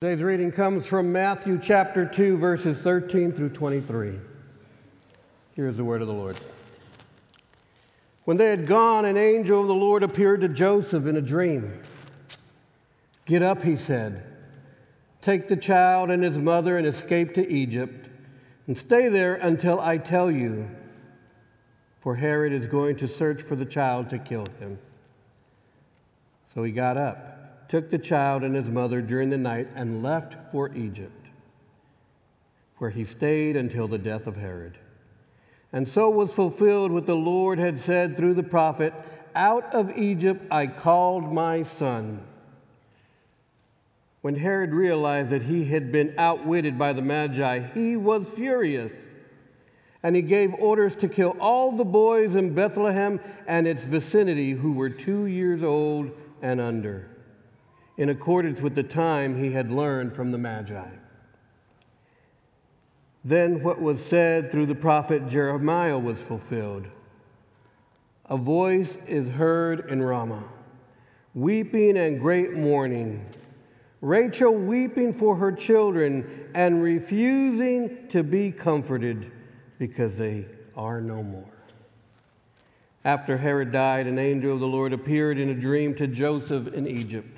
Today's reading comes from Matthew chapter 2, verses 13 through 23. Here's the word of the Lord. When they had gone, an angel of the Lord appeared to Joseph in a dream. Get up, he said. Take the child and his mother and escape to Egypt, and stay there until I tell you, for Herod is going to search for the child to kill him. So he got up took the child and his mother during the night and left for Egypt, where he stayed until the death of Herod. And so was fulfilled what the Lord had said through the prophet Out of Egypt I called my son. When Herod realized that he had been outwitted by the Magi, he was furious. And he gave orders to kill all the boys in Bethlehem and its vicinity who were two years old and under in accordance with the time he had learned from the Magi. Then what was said through the prophet Jeremiah was fulfilled. A voice is heard in Ramah, weeping and great mourning. Rachel weeping for her children and refusing to be comforted because they are no more. After Herod died, an angel of the Lord appeared in a dream to Joseph in Egypt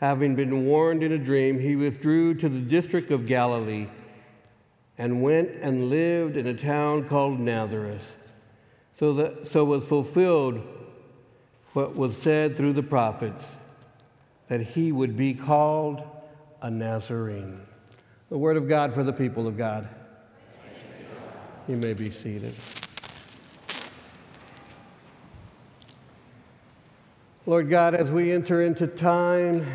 Having been warned in a dream, he withdrew to the district of Galilee and went and lived in a town called Nazareth. So, that, so was fulfilled what was said through the prophets that he would be called a Nazarene. The word of God for the people of God. You may be seated. Lord God, as we enter into time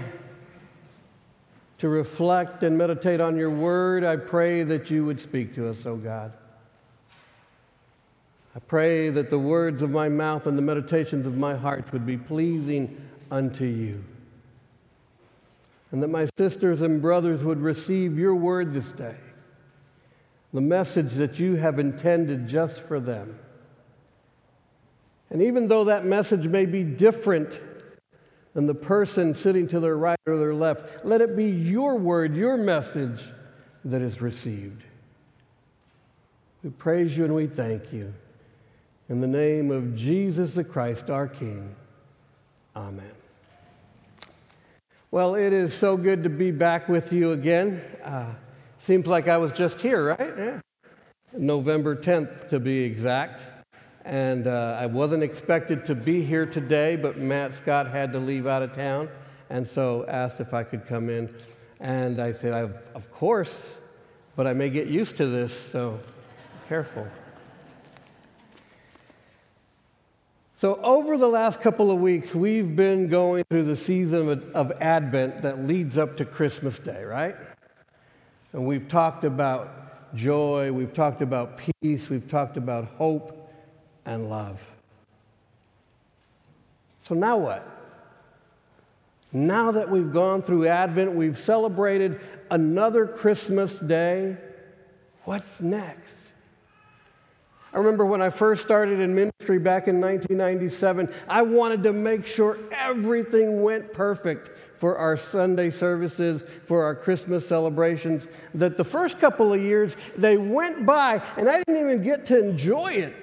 to reflect and meditate on your word, I pray that you would speak to us, oh God. I pray that the words of my mouth and the meditations of my heart would be pleasing unto you. And that my sisters and brothers would receive your word this day, the message that you have intended just for them. And even though that message may be different than the person sitting to their right or their left, let it be your word, your message that is received. We praise you and we thank you. In the name of Jesus the Christ, our King. Amen. Well, it is so good to be back with you again. Uh, seems like I was just here, right? Yeah. November 10th, to be exact. And uh, I wasn't expected to be here today, but Matt Scott had to leave out of town, and so asked if I could come in. And I said, Of course, but I may get used to this, so careful. So, over the last couple of weeks, we've been going through the season of, of Advent that leads up to Christmas Day, right? And we've talked about joy, we've talked about peace, we've talked about hope and love. So now what? Now that we've gone through Advent, we've celebrated another Christmas day, what's next? I remember when I first started in ministry back in 1997, I wanted to make sure everything went perfect for our Sunday services, for our Christmas celebrations, that the first couple of years they went by and I didn't even get to enjoy it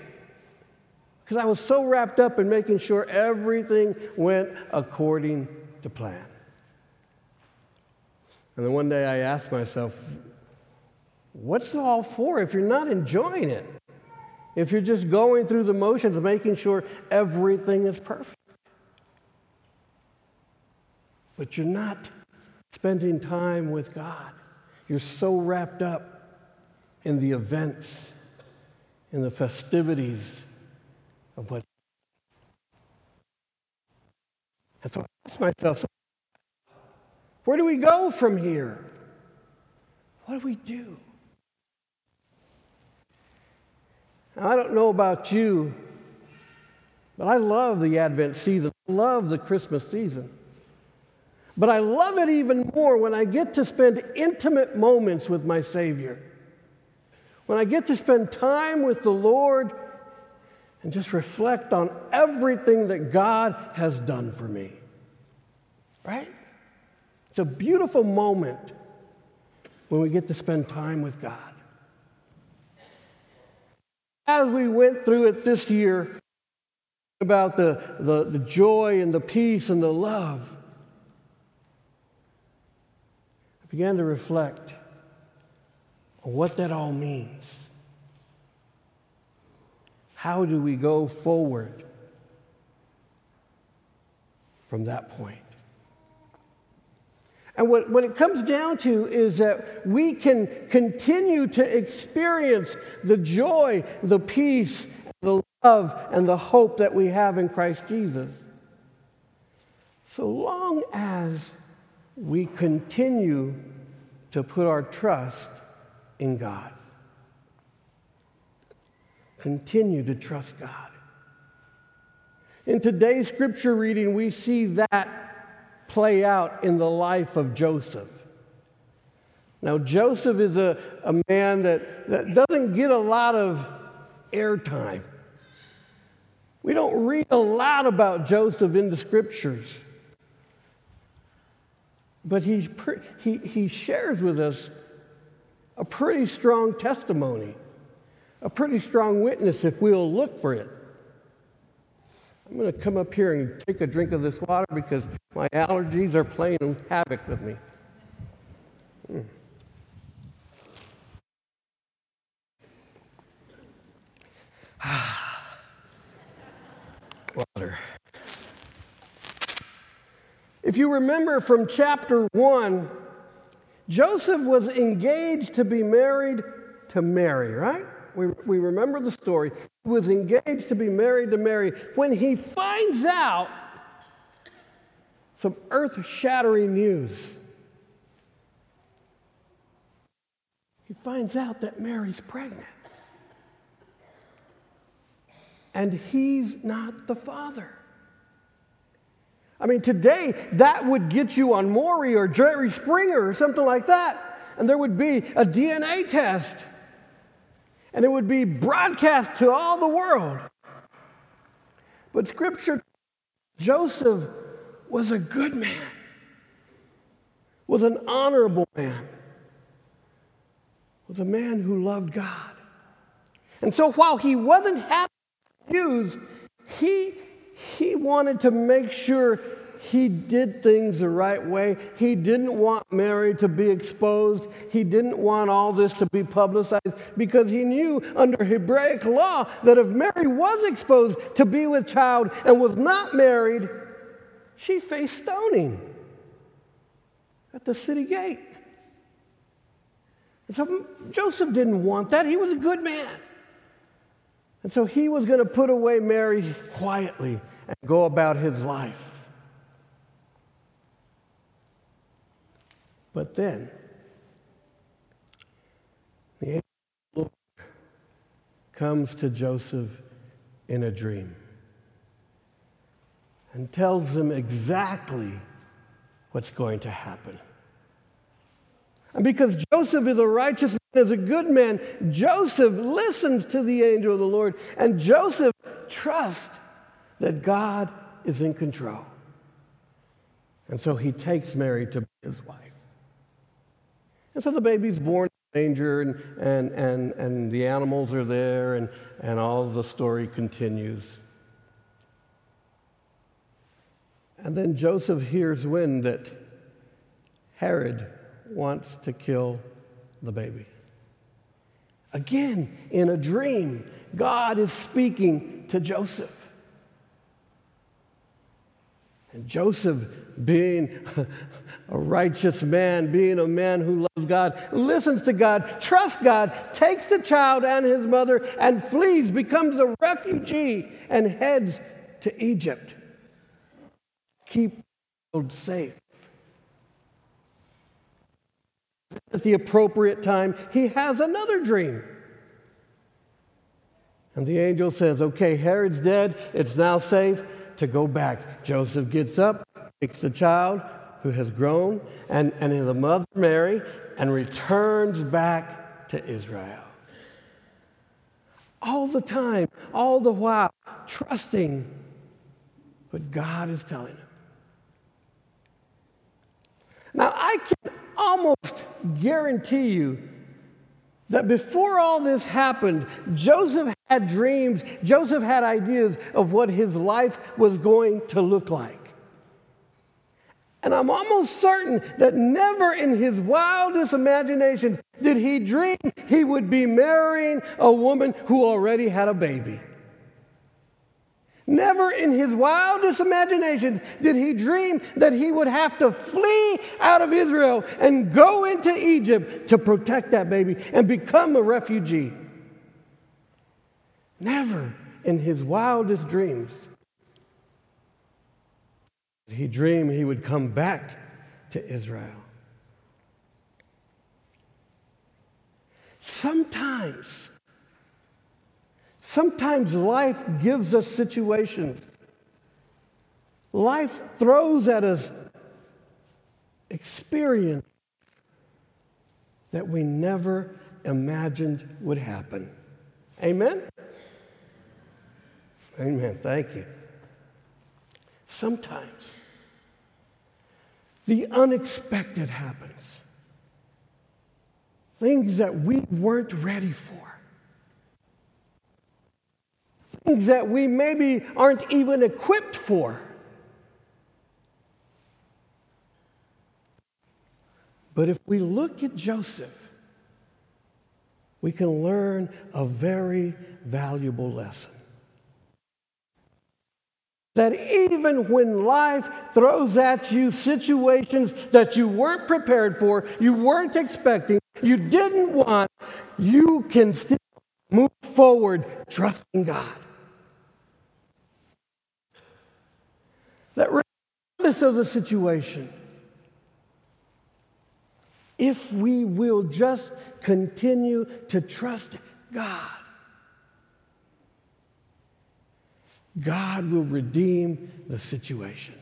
because I was so wrapped up in making sure everything went according to plan. And then one day I asked myself, what's it all for if you're not enjoying it? If you're just going through the motions of making sure everything is perfect. But you're not spending time with God. You're so wrapped up in the events, in the festivities, of what. And so I asked myself, where do we go from here? What do we do? Now, I don't know about you, but I love the Advent season. I love the Christmas season. But I love it even more when I get to spend intimate moments with my Savior. When I get to spend time with the Lord and just reflect on everything that God has done for me. Right? It's a beautiful moment when we get to spend time with God. As we went through it this year, about the, the, the joy and the peace and the love, I began to reflect on what that all means. How do we go forward from that point? And what, what it comes down to is that we can continue to experience the joy, the peace, the love, and the hope that we have in Christ Jesus. So long as we continue to put our trust in God. Continue to trust God. In today's scripture reading, we see that play out in the life of Joseph. Now, Joseph is a, a man that, that doesn't get a lot of airtime. We don't read a lot about Joseph in the scriptures. But he's pre- he, he shares with us a pretty strong testimony a pretty strong witness if we'll look for it. I'm going to come up here and take a drink of this water because my allergies are playing havoc with me. Mm. water. If you remember from chapter 1, Joseph was engaged to be married to Mary, right? We, we remember the story. He was engaged to be married to Mary when he finds out some earth shattering news. He finds out that Mary's pregnant. And he's not the father. I mean, today that would get you on Maury or Jerry Springer or something like that. And there would be a DNA test and it would be broadcast to all the world. But scripture, Joseph was a good man, was an honorable man, was a man who loved God. And so while he wasn't happy with Jews, he, he wanted to make sure he did things the right way. He didn't want Mary to be exposed. He didn't want all this to be publicized because he knew under Hebraic law that if Mary was exposed to be with child and was not married, she faced stoning at the city gate. And so Joseph didn't want that. He was a good man. And so he was going to put away Mary quietly and go about his life. But then, the angel comes to Joseph in a dream and tells him exactly what's going to happen. And because Joseph is a righteous man, is a good man, Joseph listens to the angel of the Lord, and Joseph trusts that God is in control. And so he takes Mary to be his wife. And so the baby's born in the manger, and, and, and, and the animals are there, and, and all the story continues. And then Joseph hears wind that Herod wants to kill the baby. Again, in a dream, God is speaking to Joseph. And Joseph, being a righteous man, being a man who loves God, listens to God, trusts God, takes the child and his mother and flees, becomes a refugee, and heads to Egypt. Keep safe. At the appropriate time, he has another dream. And the angel says, Okay, Herod's dead. It's now safe to go back. Joseph gets up, takes the child who has grown and, and the mother Mary and returns back to Israel. All the time, all the while, trusting what God is telling him. Now, I can almost guarantee you that before all this happened, Joseph had dreams, Joseph had ideas of what his life was going to look like. And I'm almost certain that never in his wildest imagination did he dream he would be marrying a woman who already had a baby. Never in his wildest imagination did he dream that he would have to flee out of Israel and go into Egypt to protect that baby and become a refugee. Never in his wildest dreams he dream he would come back to Israel. Sometimes Sometimes life gives us situations. Life throws at us experience that we never imagined would happen. Amen? Amen. Thank you. Sometimes the unexpected happens, things that we weren't ready for things that we maybe aren't even equipped for. But if we look at Joseph, we can learn a very valuable lesson. That even when life throws at you situations that you weren't prepared for, you weren't expecting, you didn't want, you can still move forward trusting God. that regardless of the situation, if we will just continue to trust God, God will redeem the situation.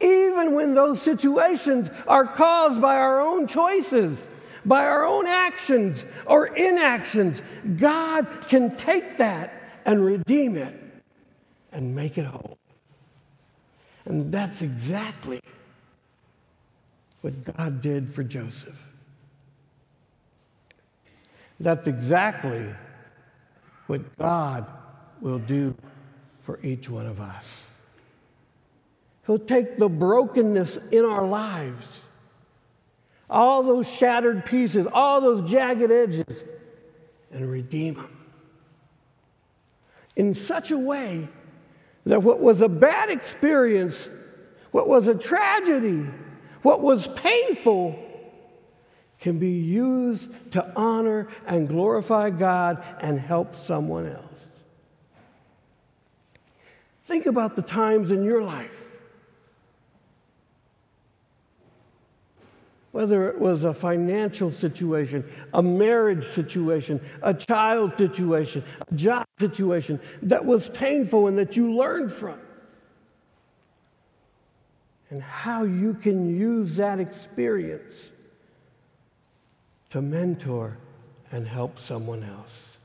Even when those situations are caused by our own choices, by our own actions or inactions, God can take that and redeem it and make it whole. And that's exactly what God did for Joseph. That's exactly what God will do for each one of us. He'll take the brokenness in our lives, all those shattered pieces, all those jagged edges, and redeem them in such a way that what was a bad experience, what was a tragedy, what was painful, can be used to honor and glorify God and help someone else. Think about the times in your life whether it was a financial situation, a marriage situation, a child situation, a job situation that was painful and that you learned from. And how you can use that experience to mentor and help someone else.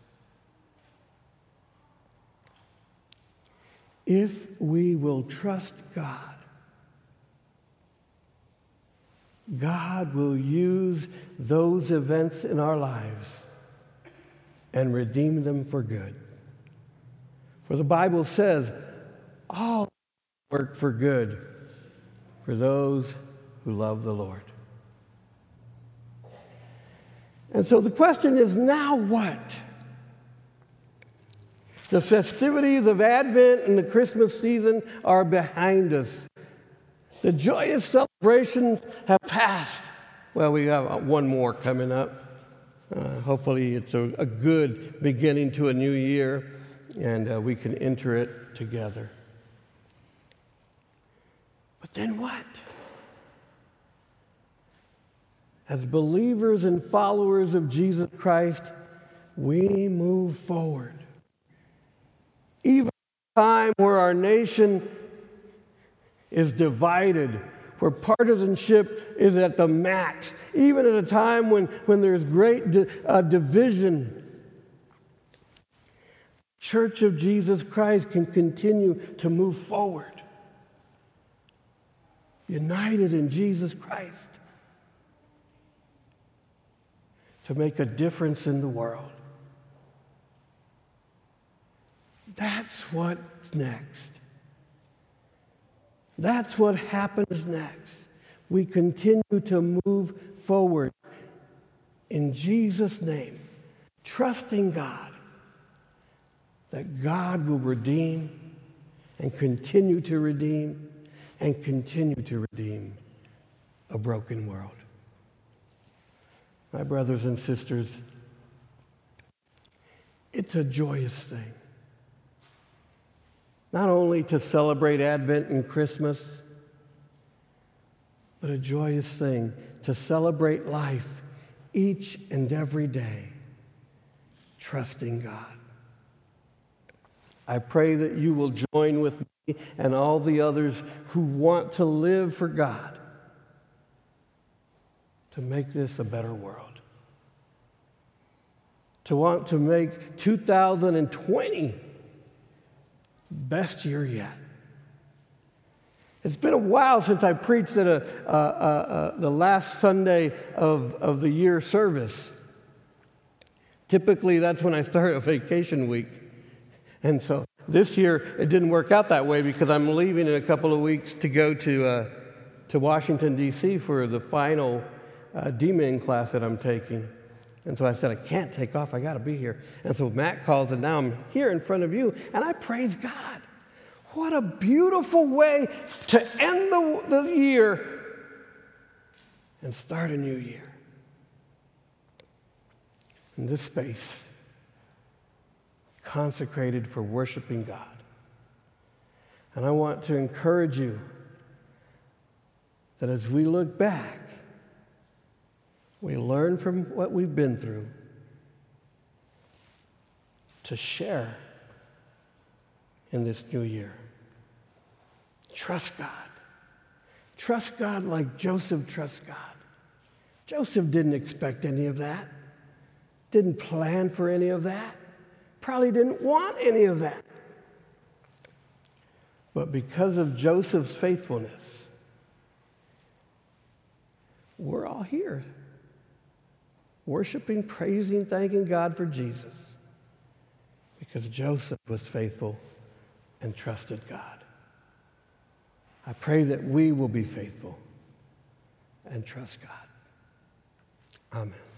If we will trust God God will use those events in our lives and redeem them for good. For the Bible says, all work for good for those who love the Lord. And so the question is now what? The festivities of Advent and the Christmas season are behind us. The joyous celebrations have passed. Well, we have one more coming up. Uh, hopefully, it's a, a, good beginning to a new year and uh, we can enter it together. But then what? As believers and followers of Jesus Christ, we move forward. Even at a time where our nation is divided, where partisanship is at the max, even at a time when, when there's great di- uh, division, Church of Jesus Christ can continue to move forward, united in Jesus Christ, to make a difference in the world. That's what's next. That's what happens next. We continue to move forward in Jesus' name, trusting God that God will redeem and continue to redeem and continue to redeem a broken world. My brothers and sisters, it's a joyous thing. Not only to celebrate Advent and Christmas, but a joyous thing to celebrate life each and every day, trusting God. I pray that you will join with me and all the others who want to live for God to make this a better world. To want to make 2020 best year yet. It's been a while since I preached at a, the last Sunday of, of the year service. Typically, that's when I start a vacation week. And so this year, it didn't work out that way because I'm leaving in a couple of weeks to go to, uh, to Washington, D.C. for the final uh, DMin class that I'm taking. And so I said, I can't take off. I got to be here. And so Matt calls, and now I'm here in front of you, and I praise God. What a beautiful way to end the, the year and start a new year. In this space, consecrated for worshiping God. And I want to encourage you that as we look back, we learn from what we've been through to share in this new year. Trust God. Trust God like Joseph trusts God. Joseph didn't expect any of that, didn't plan for any of that, probably didn't want any of that. But because of Joseph's faithfulness, we're all here worshiping, praising, thanking God for Jesus because Joseph was faithful and trusted God. I pray that we will be faithful and trust God. Amen.